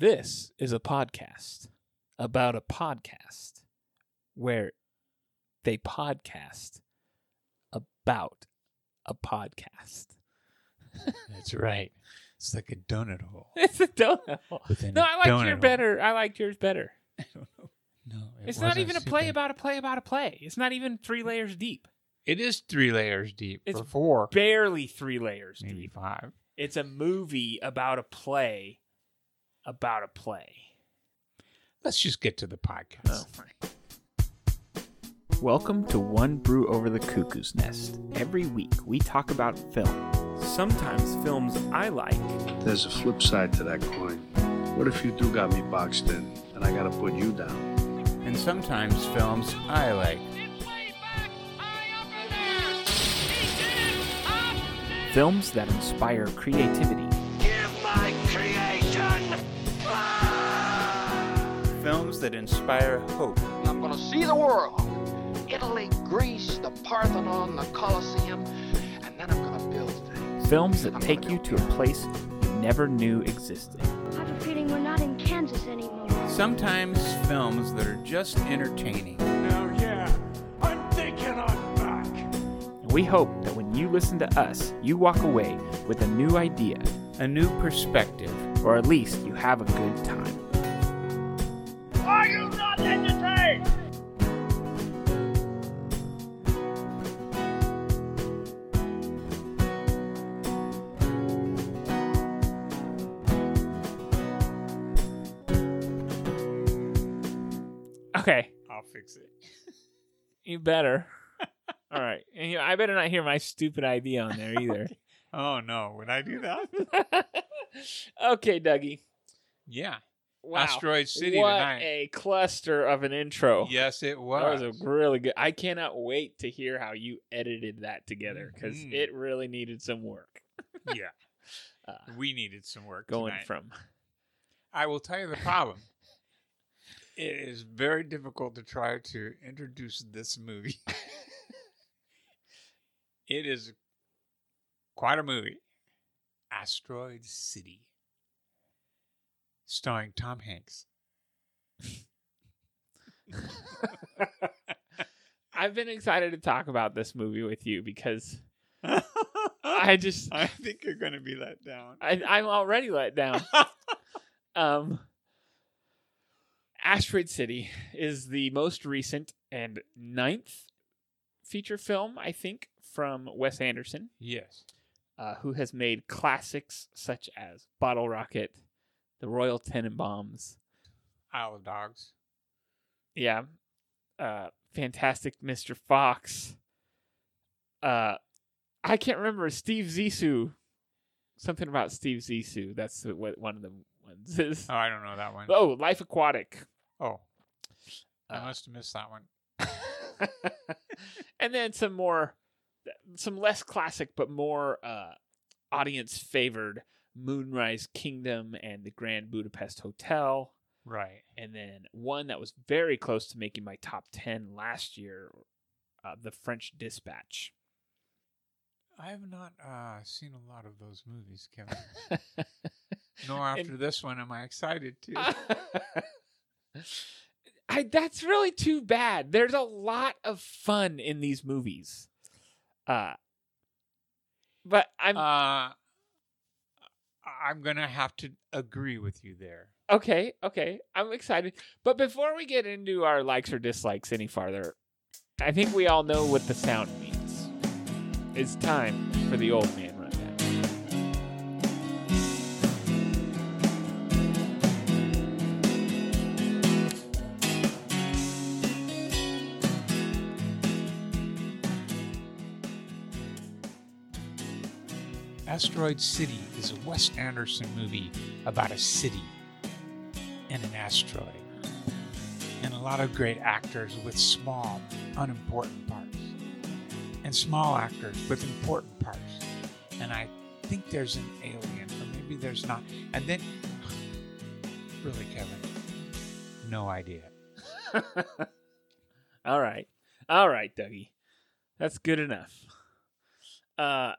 This is a podcast about a podcast where they podcast about a podcast. That's right. It's like a donut hole. It's a donut. hole. Within No, I liked donut yours hole. better. I liked yours better. No, it it's not even a play super- about a play about a play. It's not even three layers deep. It is three layers deep. It's or four, Barely three layers maybe deep. five. It's a movie about a play about a play. Let's just get to the podcast. Oh Welcome to One Brew Over the Cuckoo's Nest. Every week we talk about film. Sometimes films I like, There's a flip side to that coin. What if you do got me boxed in and I gotta put you down? And sometimes films I like. films that inspire creativity, Films that inspire hope. I'm gonna see the world. Italy, Greece, the Parthenon, the Colosseum, and then I'm gonna build things. films that take you to a place you never knew existed. I have a feeling we're not in Kansas anymore. Sometimes films that are just entertaining. Now, yeah, I'm thinking I'm back. And we hope that when you listen to us, you walk away with a new idea, A new perspective. or at least you have a good time. Okay, I'll fix it. you better. All right, and you know, I better not hear my stupid idea on there either. Oh no, would I do that? okay, Dougie. yeah. Wow. Asteroid City what tonight. a cluster of an intro. Yes, it was. That was. a really good. I cannot wait to hear how you edited that together because Mhm. it really needed some work. yeah. Uh, We needed some work going tonight. from I will tell you the problem. It is very difficult to try to introduce this movie. it is quite a movie. Asteroid City. Starring Tom Hanks. I've been excited to talk about this movie with you because I just I think you're going to be let down. I, I'm already let down. um, Asteroid City is the most recent and ninth feature film, I think, from Wes Anderson, yes. uh, who has made classics such as Bottle Rocket, The Royal Tenenbaums, Isle of Dogs. yeah, uh, Fantastic Mr. Fox. Uh, I can't remember Steve Zissou. Something about Steve Zissou. That's what one of the ones is. Oh, I don't know that one. Oh, Life Aquatic. Oh, I Uh, must have missed that one. and then some more, some less classic but more uh, audience favored Moonrise Kingdom and the Grand Budapest Hotel. Right. And then one that was very close to making my top 10 last year, uh, The French Dispatch. I have not uh, seen a lot of those movies, Kevin. Nor after this one am I excited to. I, that's really too bad. There's a lot of fun in these movies. Uh, but I'm Uh, I'm gonna have to agree with you there. okay. Okay, I'm excited. But before we get into our likes or dislikes any farther, I think we all know what the sound means. It's time for the old man Asteroid City is a Wes Anderson movie about a city and an asteroid, and a lot of great actors with small, unimportant parts, and small actors with important parts. And I think there's an alien, or maybe there's not. And then, really, Kevin, no idea. All right. All right, Dougie. That's good enough. Uh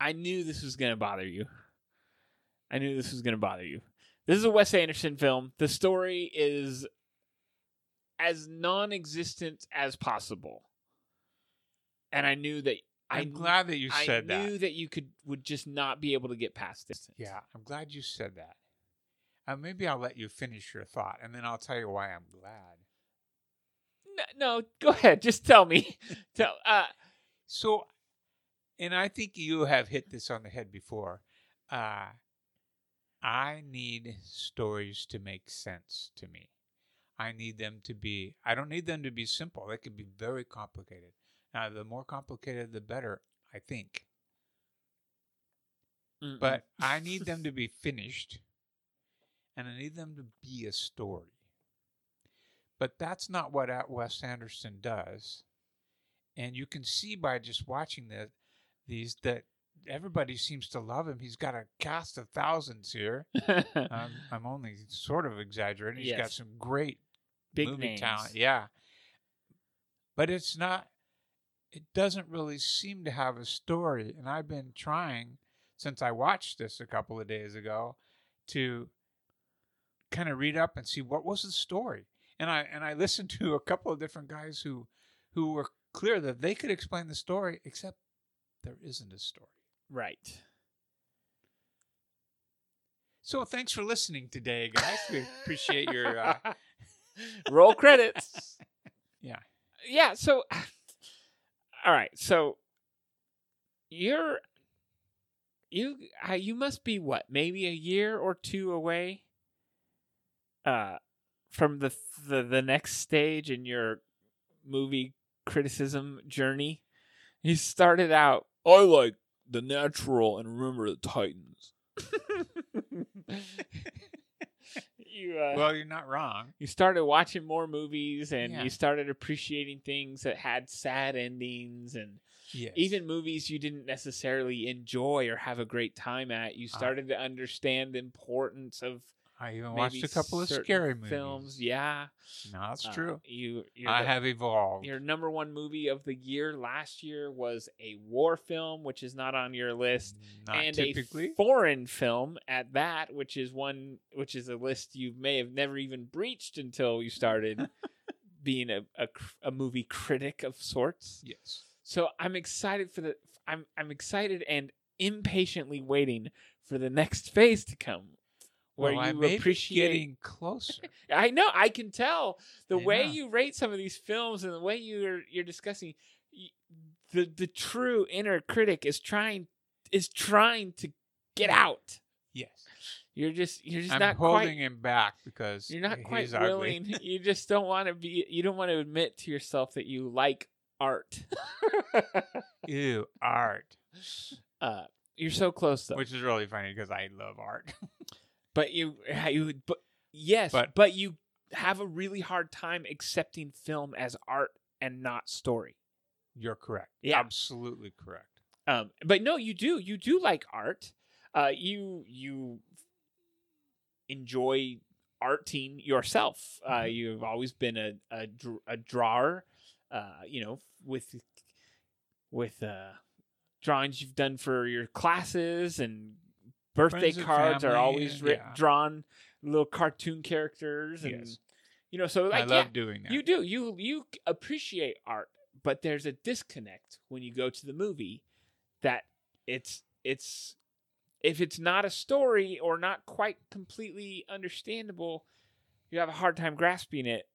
I knew this was going to bother you. I knew this was going to bother you. this is a Wes Anderson film. The story is as non-existent as possible, and I knew that I I'm glad that you said that. I knew that. that you could would just not be able to get past this. Yeah, I'm glad you said that. Uh, maybe I'll let you finish your thought, and then I'll tell you why I'm glad. No, no go ahead. Just tell me. tell. Uh, So, and I think you have hit this on the head before. Uh, I need stories to make sense to me. I need them to be, I don't need them to be simple. They can be very complicated. Now, the more complicated, the better, I think. mm-mm. But I need them to be finished and I need them to be a story. But that's not what At- Wes Anderson does. And you can see by just watching the, these that everybody seems to love him. He's got a cast of thousands here. um, I'm only sort of exaggerating. He's got some great big movie names. talent. Yeah. But it's not it doesn't really seem to have a story. And I've been trying since I watched this a couple of days ago to kind of read up and see what was the story. And I and I listened to a couple of different guys who who were clear that they could explain the story, except there isn't a story. Right. So thanks for listening today, guys. We appreciate your uh, Roll credits. Yeah. Yeah. So, all right. So, you're you uh, you must be what maybe a year or two away uh from the the the next stage in your movie criticism journey you started out i like the natural and remember the titans you uh well, you're not wrong. you started watching more movies and Yeah. you started appreciating things that had sad endings and Yes. even movies you didn't necessarily enjoy or have a great time at you Ah. started to understand the importance of I even watched a couple of scary movies. films yeah No, that's Uh, true. you I the- have evolved. your number one movie of the year last year was a war film which is not on your list Not and typically. a foreign film at that, which is one which is a list you may have never even breached until you started being a, a a movie critic of sorts. yes. So I'm excited for the I'm I'm excited and impatiently waiting for the next phase to come. Where well, I you appreciate getting closer. I know I can tell the I way know. you rate some of these films and the way you're you're discussing the the true inner critic is trying is trying to get out. yes. You're just you're just I'm not holding quite him back because you're not quite willing. you just don't want to be you don't want to admit to yourself that you like art. Ew, art. uh you're so close though. Which is really funny because I love art. But you, you, but yes, But- but, you have a really hard time accepting film as art and not story. You're correct. Yeah. Absolutely correct. Um, but no, you do, you do like art. Uh, you you enjoy arting yourself. Uh, Mhm. you've always been a a, dr- a drawer. Uh, you know, with with uh, drawings you've done for your classes and birthday Friends and cards are family, always writ- yeah. drawn little cartoon characters and Yes. you know so like I love yeah, doing that. you do you you appreciate art but there's a disconnect when you go to the movie that it's it's if it's not a story or not quite completely understandable you have a hard time grasping it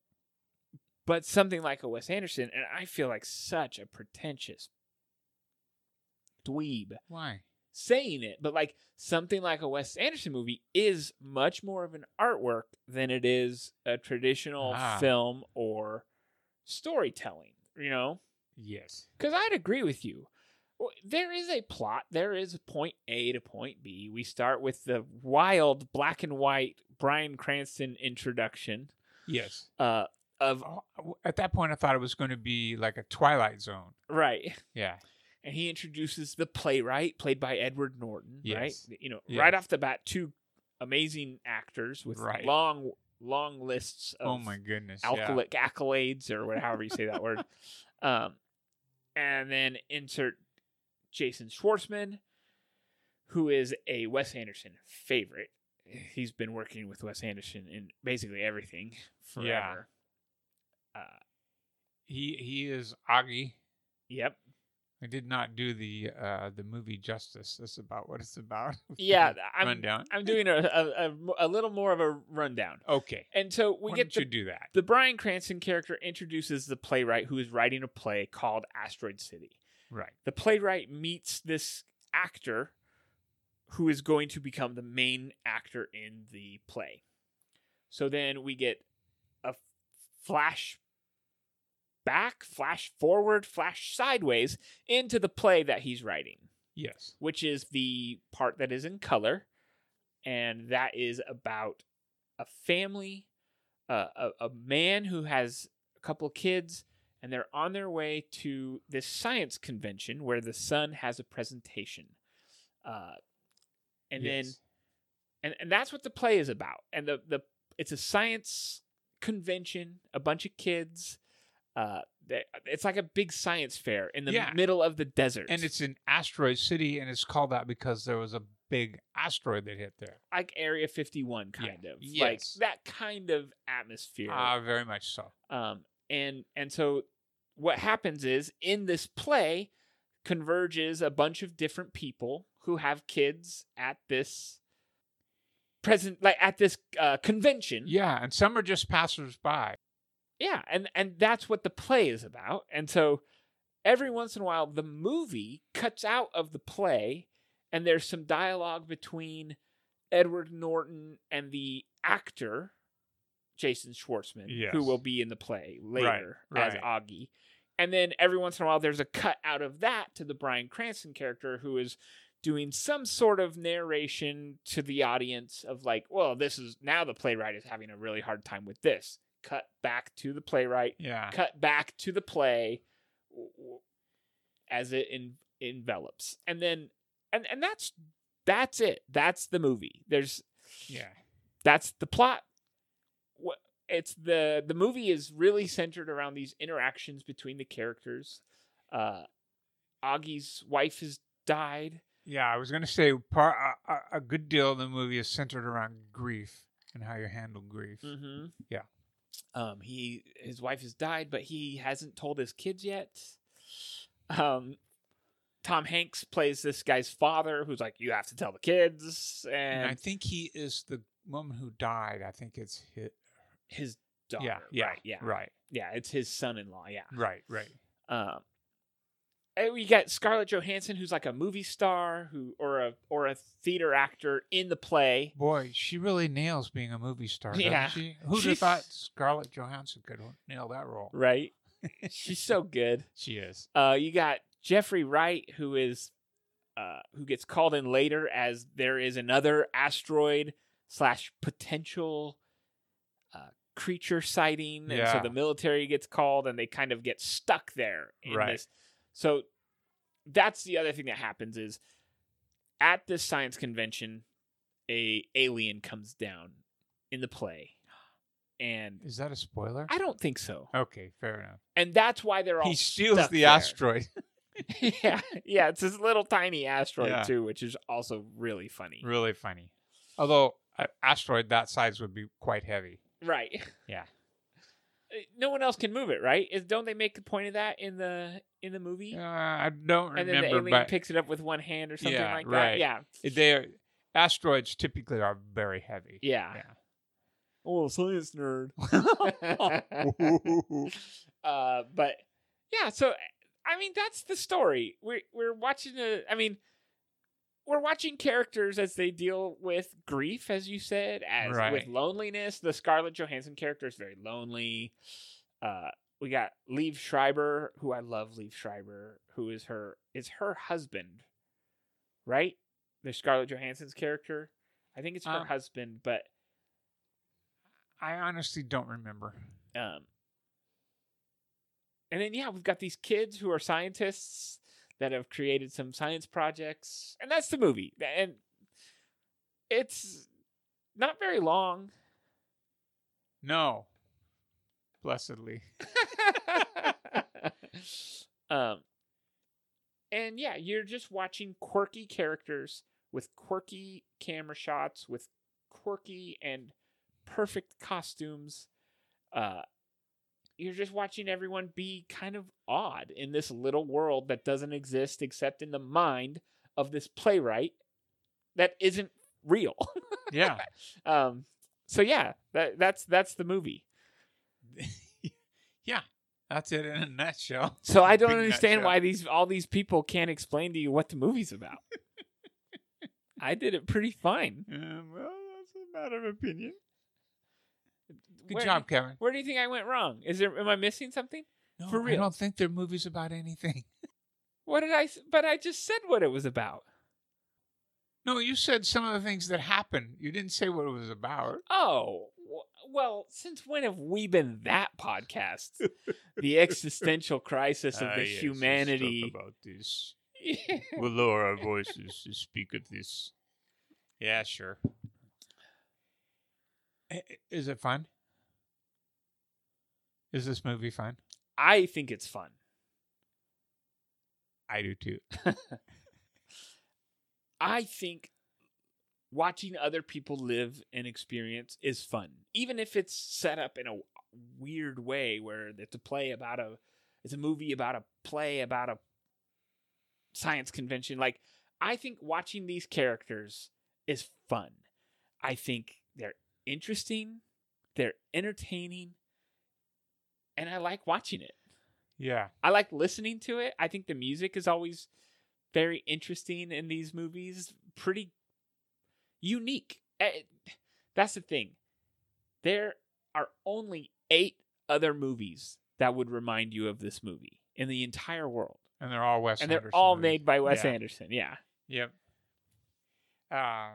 but something like a Wes Anderson and I feel like such a pretentious dweeb Why? Saying it, but like something like a Wes Anderson movie is much more of an artwork than it is a traditional Ah. film or storytelling, you know? Yes. Because I'd agree with you. There is a plot. There is point A to point B. We start with the wild black and white Bryan Cranston introduction Yes. uh, of Oh, At that point, I thought it was going to be like a Twilight Zone. right. Yeah. And he introduces the playwright played by Edward Norton, Yes. right? You know, Yeah. right off the bat, two amazing actors with Right. long, long lists of oh my goodness. yeah. alcoholic accolades or however you say that word. Um, and then insert Jason Schwartzman, who is a Wes Anderson favorite. he's been working with Wes Anderson in basically everything Yeah. Uh, He he is Augie. yep. I did not do the uh the movie justice. That's about what it's about. Yeah, I'm rundown. I'm doing a, a a little more of a rundown, Okay, and so we why get you do that? the Bryan Cranston character introduces the playwright who is writing a play called Asteroid City. Right. The playwright meets this actor who is going to become the main actor in the play. So then we get a flash back, flash forward, flash sideways into the play that he's writing, Yes. which is the part that is in color. And that is about a family, uh, a, a man who has a couple kids, and they're on their way to this science convention where the son has a presentation. Uh, and then and and that's what the play is about. And the the it's a science convention, a bunch of kids. Uh, they, it's like a big science fair in the Yeah. middle of the desert, and it's an asteroid city, and it's called that because there was a big asteroid that hit there. like Area Fifty One, kind of Yes. like that kind of atmosphere. Ah, very much so. Um, and and so what happens is in this play converges a bunch of different people who have kids at this present like at this uh, convention Yeah, and some are just passersby. Yeah and and that's what the play is about and so every once in a while the movie cuts out of the play and there's some dialogue between edward norton and the actor jason schwartzman Yes. who will be in the play later as right. augie and then every once in a while there's a cut out of that to the bryan cranston character who is doing some sort of narration to the audience of like well this is now the playwright is having a really hard time with this cut back to the playwright Yeah. cut back to the play as it in, envelops and then and and that's that's it that's the movie there's Yeah. that's the plot it's the the movie is really centered around these interactions between the characters uh augie's wife has died Yeah, I was going to say part a, a- a good deal of the movie is centered around grief and how you handle grief. mm-hmm. Yeah. Um he his wife has died but he hasn't told his kids yet um tom hanks plays this guy's father who's like you have to tell the kids And and, I think he is the woman who died. I think it's his. his daughter Yeah, yeah, right yeah right, yeah it's his son-in-law yeah right, right. Um, we got Scarlett Johansson, who's like a movie star, who or a or a theater actor in the play. Boy, she really nails being a movie star. doesn't Yeah. she? Who'd She's- have thought Scarlett Johansson could nail that role? Right, she's so good. She is. Uh, you got Jeffrey Wright, who is uh, who gets called in later as there is another asteroid slash potential uh, creature sighting, and so the military gets called, and they kind of get stuck there. In Right. This. So that's the other thing that happens is at this science convention, a alien comes down in the play, and Is that a spoiler? I don't think so. Okay, fair enough. And that's why they're all He steals the there. asteroid. yeah, yeah, it's this little tiny asteroid Yeah. too, which is also really funny. really funny. Although an asteroid that size would be quite heavy. Right. Yeah. No one else can move it, right? Is don't they make a point of that in the in the movie? Uh, I don't remember. and then the alien but picks it up with one hand or something Yeah, like right. that. Yeah. they are, asteroids typically are very heavy. Yeah. Yeah. Oh, science nerd. uh, but yeah, so I mean that's the story. We're we're watching a I mean we're watching characters as they deal with grief, as you said, as with loneliness. The Scarlett Johansson character is very lonely. Uh, we got Liev Schreiber, who I love. Liev Schreiber, who is her is her husband, right? The Scarlett Johansson's character. I think it's her Um, husband, but I honestly don't remember. um, and then yeah, we've got these kids who are scientists that have created some science projects, and that's the movie. And it's not very long. No. Blessedly. um, and yeah, you're just watching quirky characters with quirky camera shots, with quirky and perfect costumes. Uh, you're just watching everyone be kind of odd in this little world that doesn't exist except in the mind of this playwright that isn't real. Yeah. um, so yeah, that that's that's the movie. yeah. That's it in a nutshell. So I don't Big understand nutshell. why these all these people can't explain to you what the movie's about. I did it pretty fine. Um, well, that's a matter of opinion. Good Where- job, Kevin. Where do you think I went wrong? Is there am I missing something? No, for I don't think they're movies about anything. What did I? But I just said what it was about. No, you said some of the things that happened. You didn't say what it was about. Oh, well, since when have we been that podcast? the existential crisis of Ah, the yes, humanity. about this. We'll lower our voices to speak of this. Yeah, sure. Is it fun? Is this movie fun? I think it's fun. I do too. I think watching other people live and experience is fun, even if it's set up in a weird way where it's a play about a, it's a movie about a play about a science convention. Like, I think watching these characters is fun. I think they're interesting, they're entertaining, and I like watching it. Yeah. I like listening to it. I think the music is always very interesting in these movies. Pretty unique. Eh, That's the thing. There are only eight other movies that would remind you of this movie in the entire world, And they're all Wes and they're all movies. made by Wes Yeah. Anderson. Yeah. Yep. Uh,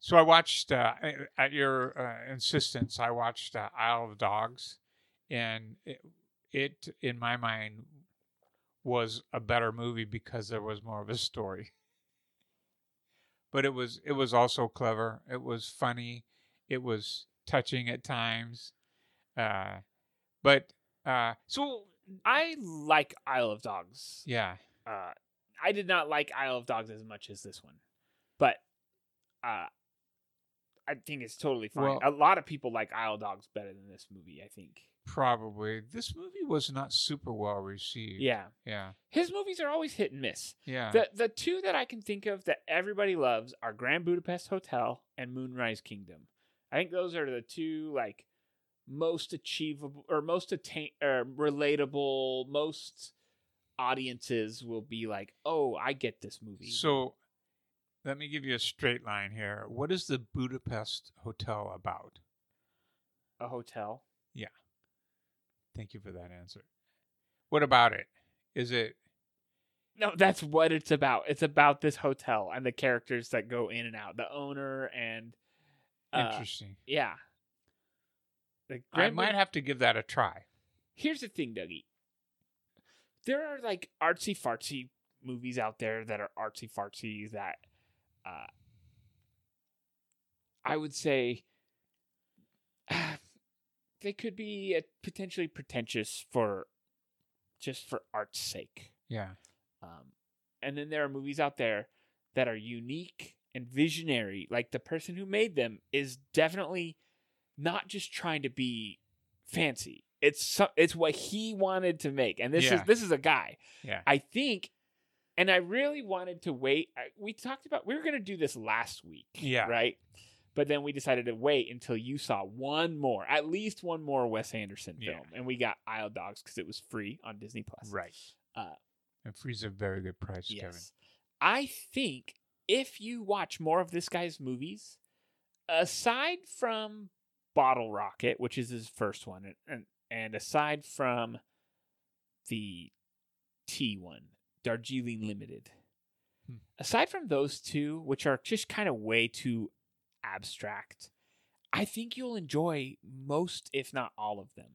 so I watched uh, at your uh, insistence. I watched uh, Isle of Dogs, and it, it, in my mind, was a better movie because there was more of a story. But it was it was also clever. It was funny. It was touching at times. Uh, but uh, So I like Isle of Dogs. yeah, uh, I did not like Isle of Dogs as much as this one, but uh, I think it's totally fine. Well- a lot of people like Isle Dogs better than this movie. I think. probably this movie was not super well received. Yeah, yeah, his movies are always hit and miss. yeah. The the two that I can think of that everybody loves are Grand Budapest Hotel and Moonrise Kingdom. I think those are the two like most achievable or most attain or relatable. Most audiences will be like, "Oh, I get this movie." So, let me give you a straight line here. What is the Budapest Hotel about? a hotel. Yeah. Thank you for that answer. What about it? Is it No, that's what it's about. It's about this hotel and the characters that go in and out. The owner and uh, interesting? yeah. I might have to give that a try. Here's the thing, Dougie. There are like artsy fartsy movies out there that are artsy fartsy that uh, I would say they could be uh, potentially pretentious for just for art's sake. Yeah, Um, and then there are movies out there that are unique and visionary. Like the person who made them is definitely not just trying to be fancy. It's so, it's what he wanted to make, and this is this is a guy. yeah, I think, and I really wanted to wait. I, we talked about we were going to do this last week, Yeah. right? But then we decided to wait until you saw one more, at least one more Wes Anderson Yeah. film, and we got Isle Dogs because it was free on Disney Plus. right. Uh, and free's a very good price, Kevin. I think if you watch more of this guy's movies, aside from Bottle Rocket, which is his first one, and- and and aside from the T one, Darjeeling Limited, Hmm. aside from those two, which are just kind of way too abstract, I think you'll enjoy most, if not all of them.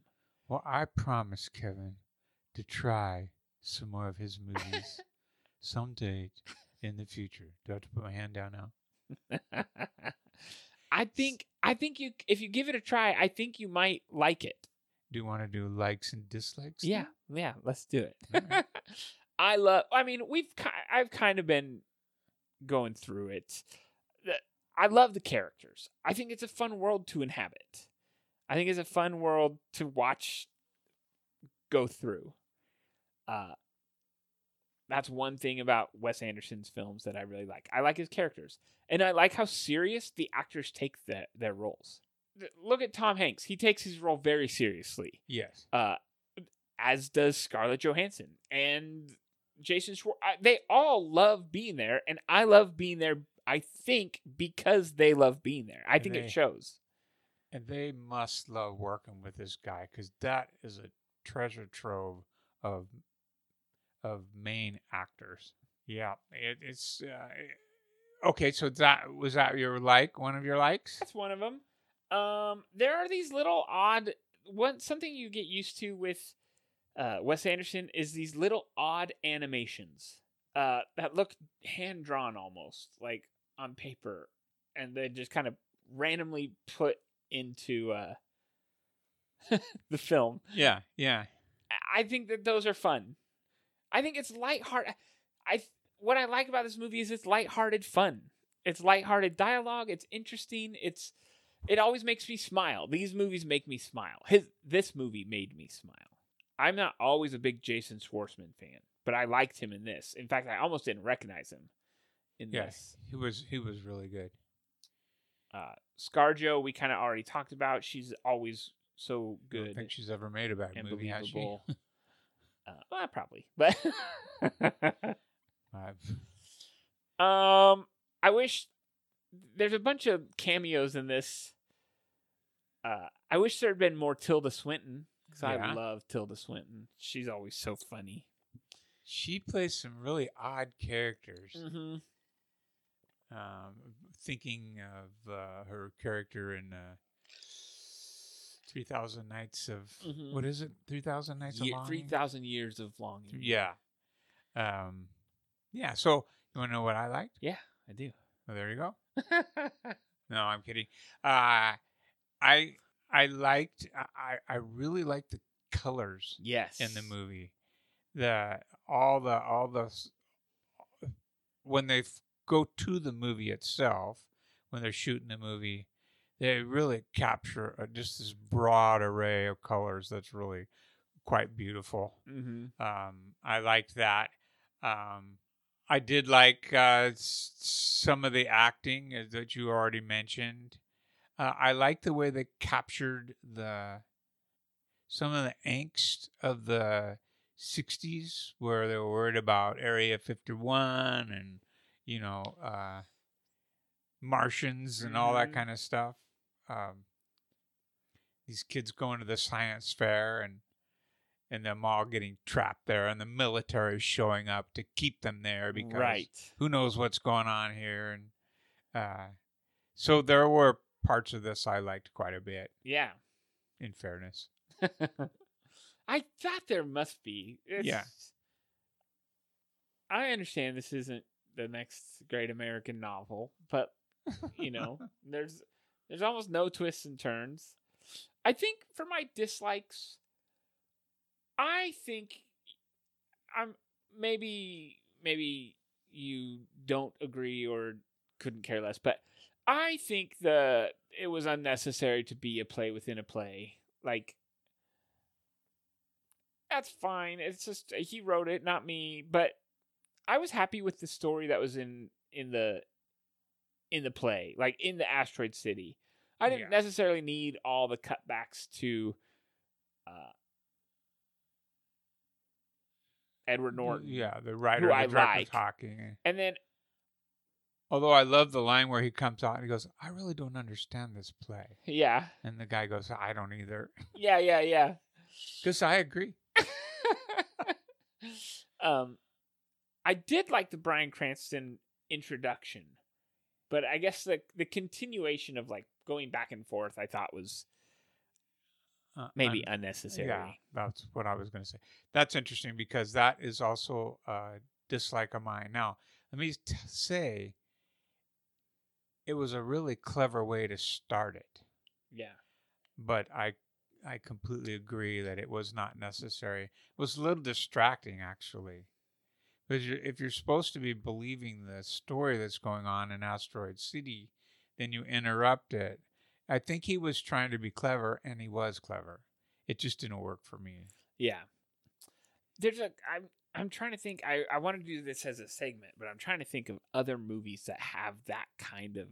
Well, I promise, Kevin, to try some more of his movies someday in the future. Do I have to put my hand down now? I think I think you if you give it a try, I think you might like it. Do you want to do likes and dislikes? Yeah, yeah, let's do it. Alright. I love. I mean, we've I've kind of been going through it. I love the characters. I think it's a fun world to inhabit. I think it's a fun world to watch go through. Uh, that's one thing about Wes Anderson's films that I really like. I like his characters, and I like how serious the actors take the, their roles. Look at Tom Hanks; he takes his role very seriously, Yes. uh, as does Scarlett Johansson and Jason Schwartz. They all love being there, and I love being there. I think because they love being there. I And think they- it shows. And they must love working with this guy because that is a treasure trove of of main actors. Yeah, it, it's uh, okay. So that was that your like one of your likes? That's one of them. Um, there are these little odd. One something you get used to with uh, Wes Anderson is these little odd animations uh, that look hand drawn almost like on paper, and they just kind of randomly put into uh, the film. Yeah, yeah. I think that those are fun. I think it's lighthearted. I what I like about this movie is it's lighthearted fun. It's lighthearted dialogue. It's interesting. It's it always makes me smile. These movies make me smile. His this movie made me smile. I'm not always a big Jason Schwartzman fan, but I liked him in this. In fact, I almost didn't recognize him in Yes, this. he was he was really good. Uh, ScarJo, we kind of already talked about. She's always so good. I don't think she's ever made a bad movie, has she? uh, well, probably, but um, I wish there's a bunch of cameos in this. Uh, I wish there had been more Tilda Swinton because I love Tilda Swinton. She's always so funny. she plays some really odd characters. Mm-hmm. Um, thinking of uh, her character in uh, Three Thousand Nights of Mhm. what is it? Three Thousand Nights of Longing. Three thousand years of longing. Yeah. Um, yeah. So you want to know what I liked? yeah, I do. Well, there you go. No, I'm kidding. Uh, I I liked. I I really liked the colors yes, in the movie. The all the all the when they f- go to the movie itself, when they're shooting the movie, they really capture uh, just this broad array of colors. That's really quite beautiful. Mm-hmm. Um, I liked that. Um, I did like uh, s- some of the acting uh, that you already mentioned. Uh, I like the way they captured the some of the angst of the '60s, where they were worried about Area 51 and you know uh, Martians and all that Mhm. kind of stuff. Um, these kids going to the science fair and and them all getting trapped there and the military showing up to keep them there because right. who knows what's going on here and uh, so there were parts of this I liked quite a bit Yeah. in fairness I thought there must be. It's, Yeah. I understand this isn't the next great American novel, but you know, there's there's almost no twists and turns. I think for my dislikes, I think I'm maybe maybe you don't agree or couldn't care less, but I think the it was unnecessary to be a play within a play. Like that's fine. It's just he wrote it, not me. But I was happy with the story that was in in the in the play, like in the Asteroid City. I didn't Yeah. necessarily need all the cutbacks to uh, Edward Norton. yeah the writer I the director like. talking And then although I love the line where he comes out and he goes I really don't understand this play yeah, and the guy goes I don't either yeah, yeah, yeah. because I agree um, I did like the Bryan Cranston introduction, but I guess the the continuation of like going back and forth, I thought was Uh, maybe un- unnecessary. Yeah, that's what I was going to say. That's interesting because that is also a dislike of mine. Now, let me t- say, it was a really clever way to start it, Yeah. but I, I completely agree that it was not necessary. It was a little distracting, actually, because you're, if you're supposed to be believing the story that's going on in Asteroid City, then you interrupt it. I think he was trying to be clever, and he was clever. It just didn't work for me. Yeah. There's a I'm I'm trying to think I, I want to do this as a segment, but I'm trying to think of other movies that have that kind of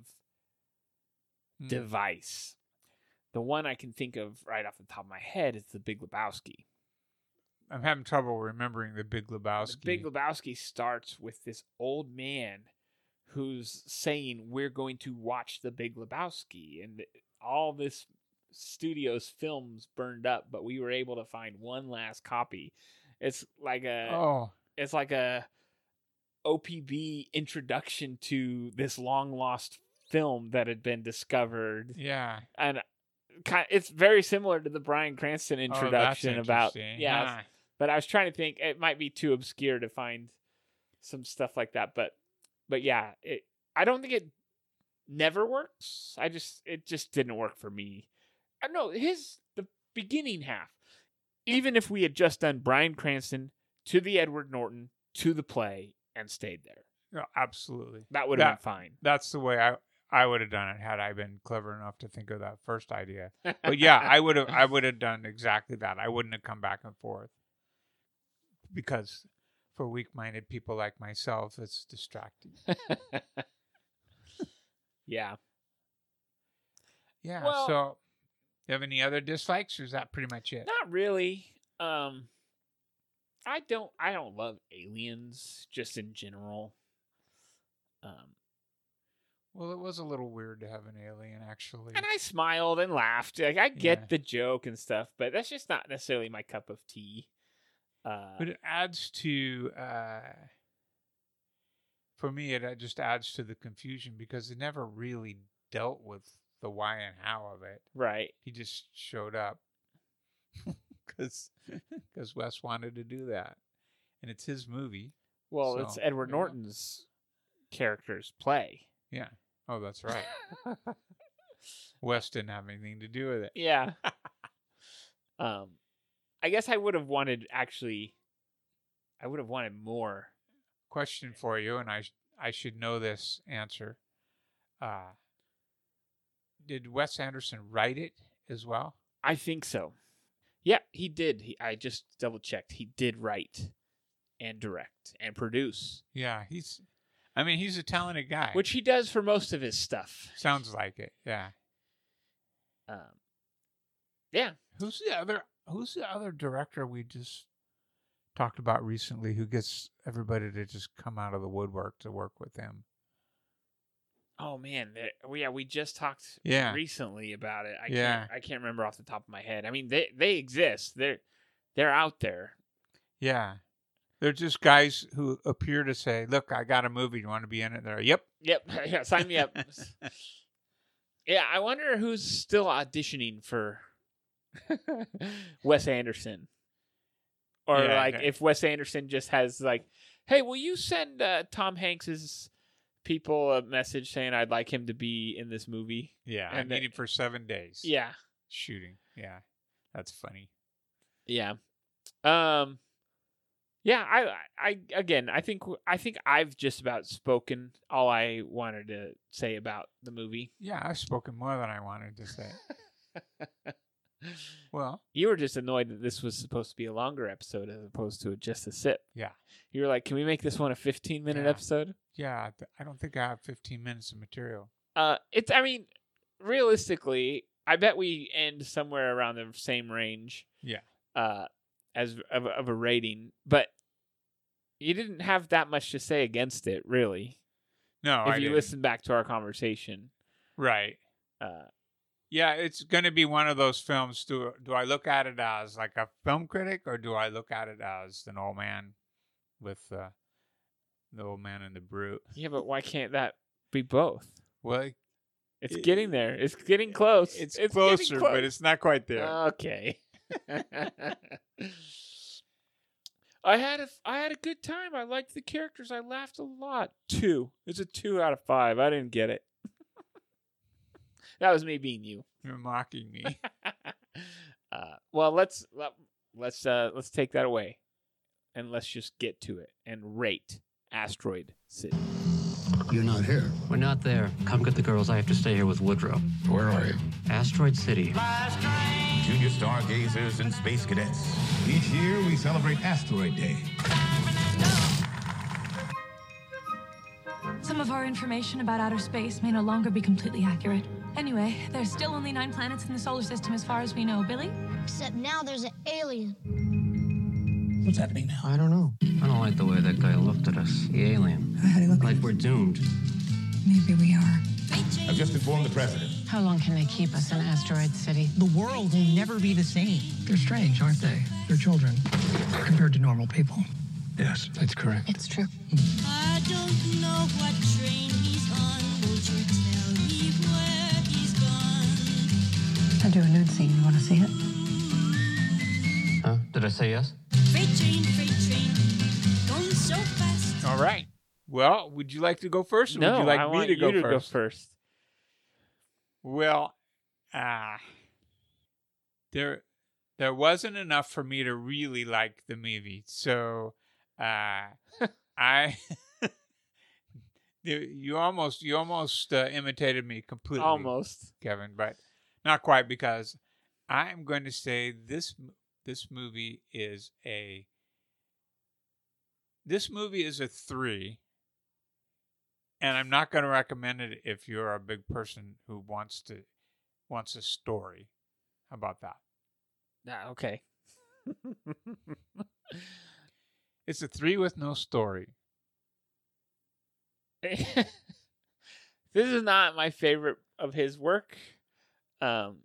Hmm. device. The one I can think of right off the top of my head is the Big Lebowski. I'm having trouble remembering the Big Lebowski. The Big Lebowski starts with this old man who's saying we're going to watch the Big Lebowski and all this studio's films burned up, but we were able to find one last copy. It's like a oh, it's like a OPB introduction to this long lost film that had been discovered, yeah. and kind it's very similar to the Bryan Cranston Oh, introduction about interesting. yeah. Huh. But I was trying to think it might be too obscure to find some stuff like that, but but yeah, it I don't think it never works. I just it just didn't work for me. I know his the beginning half. Even if we had just done Bryan Cranston to the Edward Norton to the play and stayed there, No, absolutely. that would have been fine. That's the way I I would have done it had I been clever enough to think of that first idea. But yeah, I would have I would have done exactly that. I wouldn't have come back and forth because for weak-minded people like myself, it's distracting. yeah. Yeah. Well- so, you have any other dislikes, or is that pretty much it? Not really. Um I don't I don't love aliens just in general. Um Well, it was a little weird to have an alien, actually. and I smiled and laughed. Like I get Yeah. the joke and stuff, but that's just not necessarily my cup of tea. Uh But it adds to, uh, for me, it uh, just adds to the confusion because it never really dealt with the why and how of it. right. He just showed up because because Wes wanted to do that, and it's his movie. Well, it's Edward know. Norton's character's play. Yeah. Oh, that's right. Wes didn't have anything to do with it. yeah. um I guess I would have wanted actually I would have wanted more. Question for you, and I sh- I should know this answer. Uh, did Wes Anderson write it as well? I think so. Yeah, he did. He, I just double checked. He did write and direct and produce, Yeah, he's. I mean, he's a talented guy. which he does for most of his stuff. sounds like it. Yeah. Um, yeah, Who's the other? Who's the other director we just talked about recently who gets everybody to just come out of the woodwork to work with him? Oh man, we yeah we just talked Yeah. recently about it. I Yeah. can't I can't remember off the top of my head. I mean they they exist. They're they're out there. Yeah. They're just guys who appear to say, "Look, I got a movie. You want to be in it?" They're, "Yep." Yep, yeah, sign me up. yeah, I wonder who's still auditioning for Wes Anderson. Or Yeah, like if Wes Anderson just has like, "Hey, will you send uh, Tom Hanks's people a message saying I'd like him to be in this movie?" Yeah. I And the- need it for seven days. Yeah. Shooting. Yeah. That's funny. Yeah. Um yeah, I I again, I think I think I've just about spoken all I wanted to say about the movie. Yeah, I've spoken more than I wanted to say. well, You were just annoyed that this was supposed to be a longer episode as opposed to just a sip. yeah. You were like, "Can we make this one a 15 minute Yeah. episode?" Yeah, I don't think I have 15 minutes of material. Uh it's I mean, realistically, I bet we end somewhere around the same range. Yeah. Uh as of, of a rating, but you didn't have that much to say against it, really. No, if I you didn't. listen back to our conversation. Right. Uh, Yeah, it's going to be one of those films. Do do I look at it as like a film critic, or do I look at it as an old man with uh, the old man and the brute? yeah, but why can't that be both? Well, It's It- getting there. It's getting close. it's, getting closer, close. but it's not quite there. okay. I had a I had a good time. I liked the characters. I laughed a lot. Two. It's a two out of five. I didn't get it. That was me being you. You're mocking me. uh, well, let's let, let's uh, let's take that away, and let's just get to it and rate Asteroid City. You're not here. We're not there. Come get the girls. I have to stay here with Woodrow. Where are you? Asteroid City. Junior stargazers and space cadets. Each year we celebrate Asteroid Day. Some of our information about outer space may no longer be completely accurate. Anyway, there's still only nine planets in the solar system as far as we know, Billy. Except now there's an alien. What's happening now? I don't know. I don't like the way that guy looked at us. The alien. How do you look Like we're doomed. Maybe we are. I've just informed the president. How long can they keep us in Asteroid City? The world will never be the same. They're strange, aren't they? They're children compared to normal people. Yes, that's correct. It's true. Hmm. I don't know what train do a nude scene. You want to see it? Huh? Did I say yes? Freight train, freight train, going so fast. All right. Well, would you like to go first, or no, would you like I me want to go you to first? go first. Well, ah, there, there wasn't enough for me to really like the movie, so uh, I, you you almost, you almost uh, imitated me completely, Almost. Kevin, but not quite because I'm going to say this this movie is a this movie is a three, and I'm not going to recommend it if you're a big person who wants to wants a story. How about that? Ah, okay. It's a three with no story. this is not my favorite of his work. Um,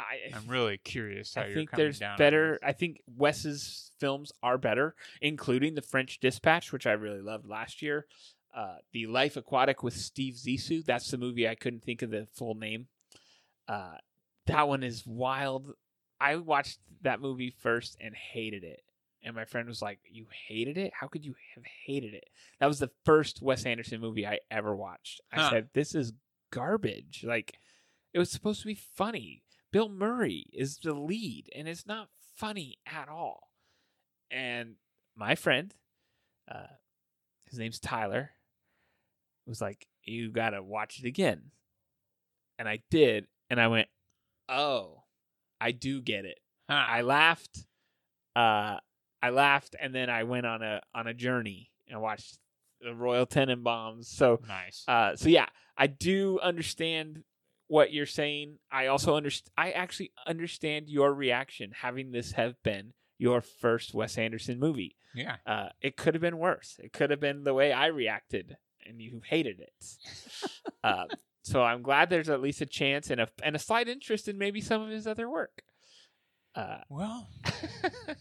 I I'm really curious how I you're think there's better. I think Wes's films are better, including The French Dispatch, which I really loved last year. Uh, the Life Aquatic with Steve Zissou. That's the movie I couldn't think of the full name. Uh, that one is wild. I watched that movie first and hated it. And my friend was like, You hated it? How could you have hated it? That was the first Wes Anderson movie I ever watched. I Huh. said, This is garbage. Like, it was supposed to be funny. Bill Murray is the lead, and it's not funny at all. And my friend, uh, his name's Tyler, was like, You got to watch it again. And I did. And I went, Oh, I do get it. Huh. I laughed. Uh, I laughed, and then I went on a on a journey and watched the Royal Tenenbaums. So, nice. uh, so yeah, I do understand what you're saying. I also understand. I actually understand your reaction, having this have been your first Wes Anderson movie. yeah. Uh, it could have been worse. It could have been the way I reacted, and you hated it. uh, so I'm glad there's at least a chance and a and a slight interest in maybe some of his other work. Uh, Well,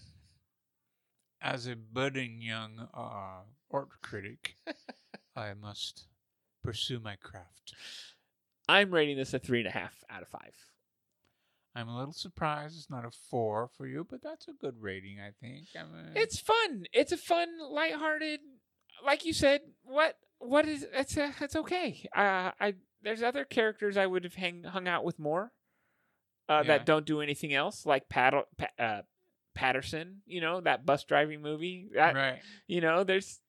as a budding young uh, art critic, I must pursue my craft. I'm rating this a three and a half out of five. I'm a little surprised it's not a four for you, but that's a good rating, I think. I'm a, It's fun. It's a fun, lighthearted. Like you said, what what is it's uh, it's okay. Uh, I there's other characters I would have hang, hung out with more. Uh, Yeah. that don't do anything else, like Pat, Pa- uh, Paterson. You know that bus driving movie. That right. you know there's.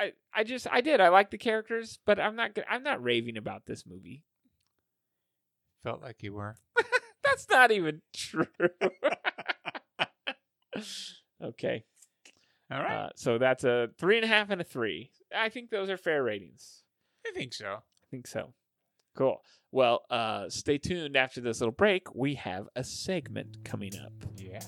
I I just I did I like the characters, but I'm not I'm not raving about this movie. Felt like you were. That's not even true. okay. All right. Uh, so that's a three and a half and a three. I think those are fair ratings. I think so. I think so. Cool. Well, uh, stay tuned after this little break. We have a segment coming up. Yeah.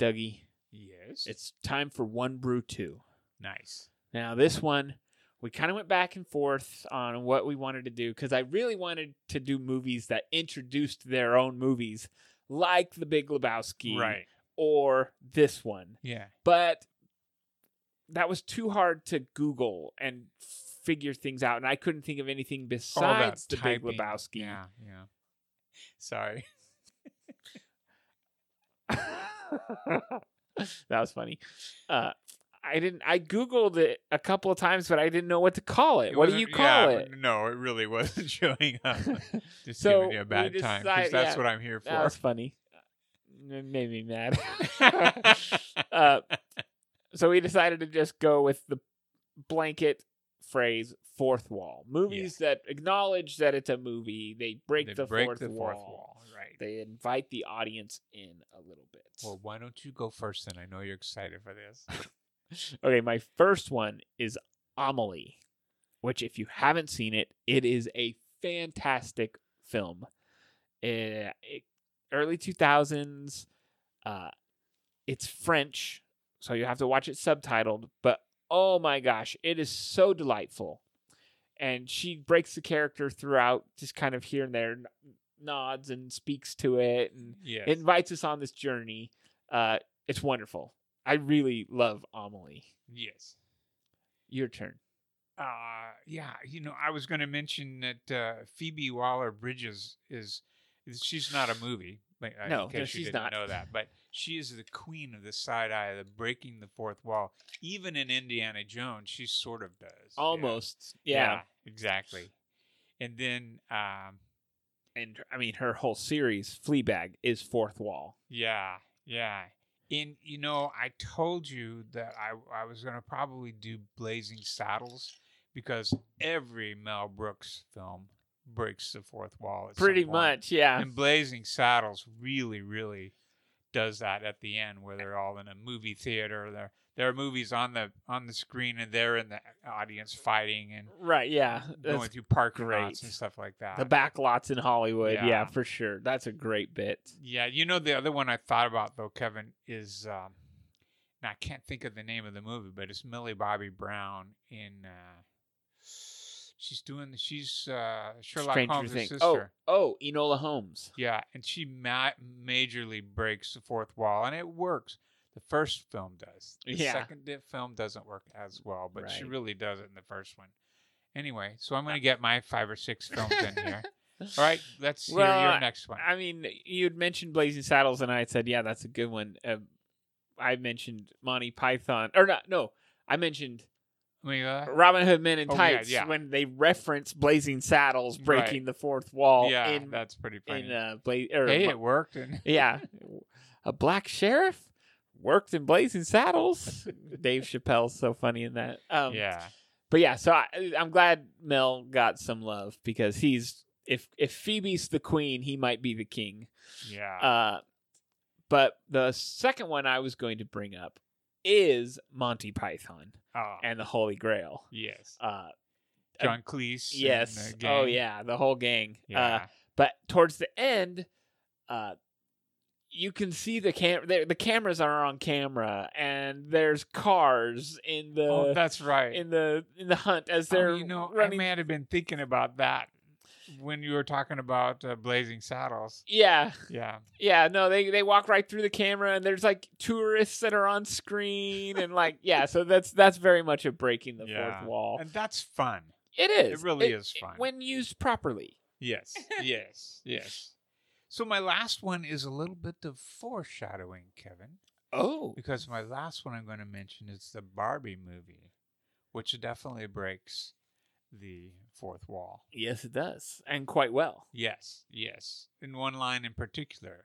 Right, Dougie. Yes. It's time for One Brew 2. nice. Now, this one, we kind of went back and forth on what we wanted to do because I really wanted to do movies that introduced their own movies, like The Big Lebowski Right. or this one. Yeah. But that was too hard to Google and figure things out, and I couldn't think of anything besides The Big. Lebowski. Yeah. Yeah. Sorry. that was funny. Uh, I didn't. I googled it a couple of times, but I didn't know what to call it. It what do you call yeah, it? No, it really wasn't showing up. Just So giving you a bad time because that's yeah, what I'm here That was for. funny. It made me mad. uh, so we decided to just go with the blanket phrase "fourth wall." Movies that acknowledge that it's a movie. They break, They the, break fourth, the wall. fourth wall, right. They invite the audience in a little bit. Well, why don't you go first then? I know you're excited for this. Okay, my first one is Amelie, which, if you haven't seen it, it is a fantastic film. Eh, it- early 2000s. Uh, it's French, so you have to watch it subtitled, but oh my gosh, it is so delightful. And she breaks the character throughout, just kind of here and there, nods and speaks to it, and Yes. it invites us on this journey. Uh, it's wonderful. I really love Amelie. Yes. Your turn. Uh, yeah, you know, I was going to mention that uh, Phoebe Waller Bridges is, is she's not a movie. Like, uh, No, in case no, she's didn't not. know that, but she is the queen of the side eye, of the breaking the fourth wall. Even in Indiana Jones, she sort of does. yeah. Almost, yeah. exactly. And then, um, And I mean, her whole series, Fleabag, is fourth wall. Yeah, yeah. And you know, I told you that I I was gonna probably do Blazing Saddles because every Mel Brooks film breaks the fourth wall. Pretty much, yeah. And Blazing Saddles really, really does that at the end, where they're all in a movie theater. There, there are movies on the on the screen, and they're in the audience fighting and Right, yeah. going That's through parking great. lots and stuff like that. The back lots in Hollywood, yeah. Yeah. for sure. That's a great bit. Yeah, you know the other one I thought about though, Kevin, is um, now I can't think of the name of the movie, but it's Millie Bobby Brown in. Uh, she's doing. She's uh, Sherlock Stranger Holmes' Things. sister. Oh, oh, Enola Holmes. Yeah, and she ma- majorly breaks the fourth wall, and it works. The first film does. The Yeah. second film doesn't work as well, but she really does it in the first one. Anyway, so I'm going to get my five or six films in here. All right, let's hear Well, your next one. I mean, you'd mentioned Blazing Saddles, and I had said, yeah, that's a good one. Uh, I mentioned Monty Python, or not? No, I mentioned I mean, uh, Robin Hood Men in Oh, Tights yeah. when they reference Blazing Saddles breaking Right. the fourth wall. yeah, in, that's pretty funny. in uh, Bla- or hey, it worked. And yeah, a black sheriff worked in Blazing Saddles. Dave Chappelle's so funny in that. Um, yeah, but yeah, so I, I'm glad Mel got some love because he's if if Phoebe's the queen, he might be the king. yeah. Uh, but the second one I was going to bring up is Monty Python oh, and the Holy Grail. yes. Uh, John Cleese. yes. Oh yeah, the whole gang. Uh, Yeah. but towards the end, uh, you can see the cam. The, the cameras are on camera, and there's cars in the oh, that's right. in the in the hunt as Oh, they're you know, running. I may have been thinking about that when you were talking about uh, Blazing Saddles. yeah, Yeah. yeah. No, they they walk right through the camera, and there's like tourists that are on screen, and like yeah. So that's that's very much a breaking the Yeah. fourth wall. And that's fun. It is. It really is fun. when used properly. Yes. yes. Yes. So my last one is a little bit of foreshadowing, Kevin, Oh, because my last one I'm going to mention is the Barbie movie, which definitely breaks the fourth wall. yes, it does, and quite well. Yes, yes. In one line in particular,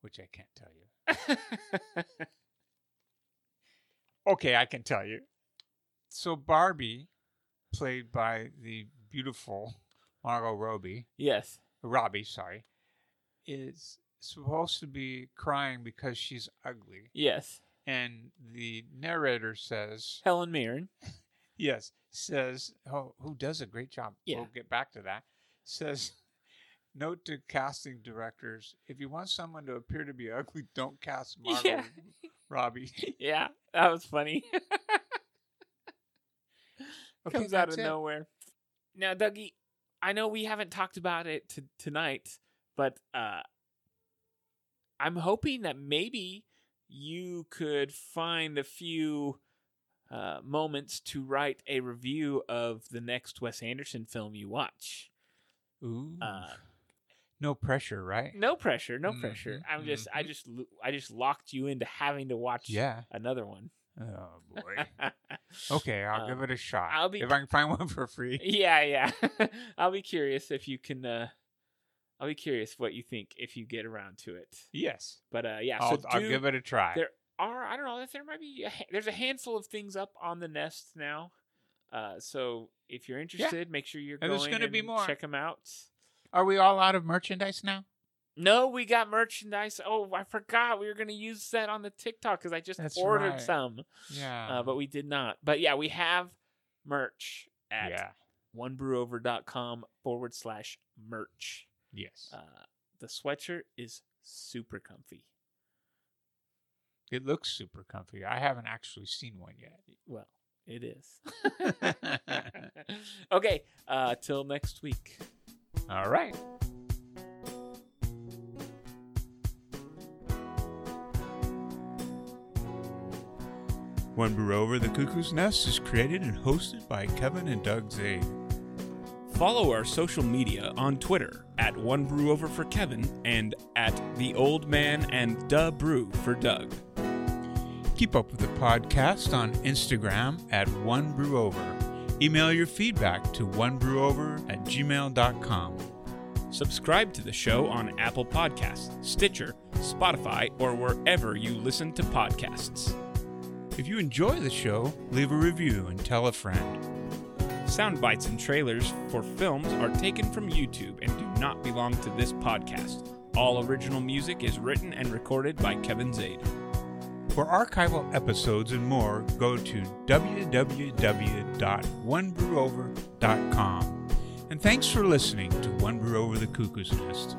which I can't tell you. Okay, I can tell you. So Barbie, played by the beautiful Margot Robbie, yes. Robbie, sorry, is supposed to be crying because she's ugly. Yes. And the narrator says, Helen Mirren. yes, says, oh, who does a great job. Yeah. We'll get back to that. Says, Note to casting directors: If you want someone to appear to be ugly, don't cast Margot Yeah. Robbie. yeah, that was funny. Okay, Comes out of it. nowhere. Now, Dougie, I know we haven't talked about it t- tonight, but uh, I'm hoping that maybe you could find a few uh, moments to write a review of the next Wes Anderson film you watch. Ooh. Uh, no pressure, right? no pressure, no pressure. Mhm, I'm just, I just, I just locked you into having to watch Yeah. another one. Oh boy. okay, I'll give Um, it a shot. I'll be- if I can find one for free. yeah, yeah. I'll be curious if you can. Uh, I'll be curious what you think if you get around to it. Yes. But uh, yeah, I'll, so I'll give it a try. There are I don't know. There might be a, there's a handful of things up on the nest now. Uh, so if you're interested, make sure you're And there's going gonna and be more. check them out. Are we all out of merchandise now? No, we got merchandise. Oh, I forgot we were gonna use that on the TikTok because I just That's ordered right. some. Yeah. uh, but we did not. But yeah, we have merch at yeah. onebrewover.com forward slash merch. Yes. Uh, the sweatshirt is super comfy. It looks super comfy. I haven't actually seen one yet. Well, it is. okay, uh, till next week. All right. One Brew Over the Cuckoo's Nest is created and hosted by Kevin and Doug Zaid. Follow our social media on Twitter at One Brew Over for Kevin and at The Old Man and Duh Brew for Doug. Keep up with the podcast on Instagram at One Brew Over. Email your feedback to onebrewover at gmail.com. Subscribe to the show on Apple Podcasts, Stitcher, Spotify, or wherever you listen to podcasts. If you enjoy the show, leave a review and tell a friend. Sound bites and trailers for films are taken from YouTube and do not belong to this podcast. All original music is written and recorded by Kevin Zaid. For archival episodes and more, go to www.onebrewover.com. And thanks for listening to One Brew Over the Cuckoo's Nest.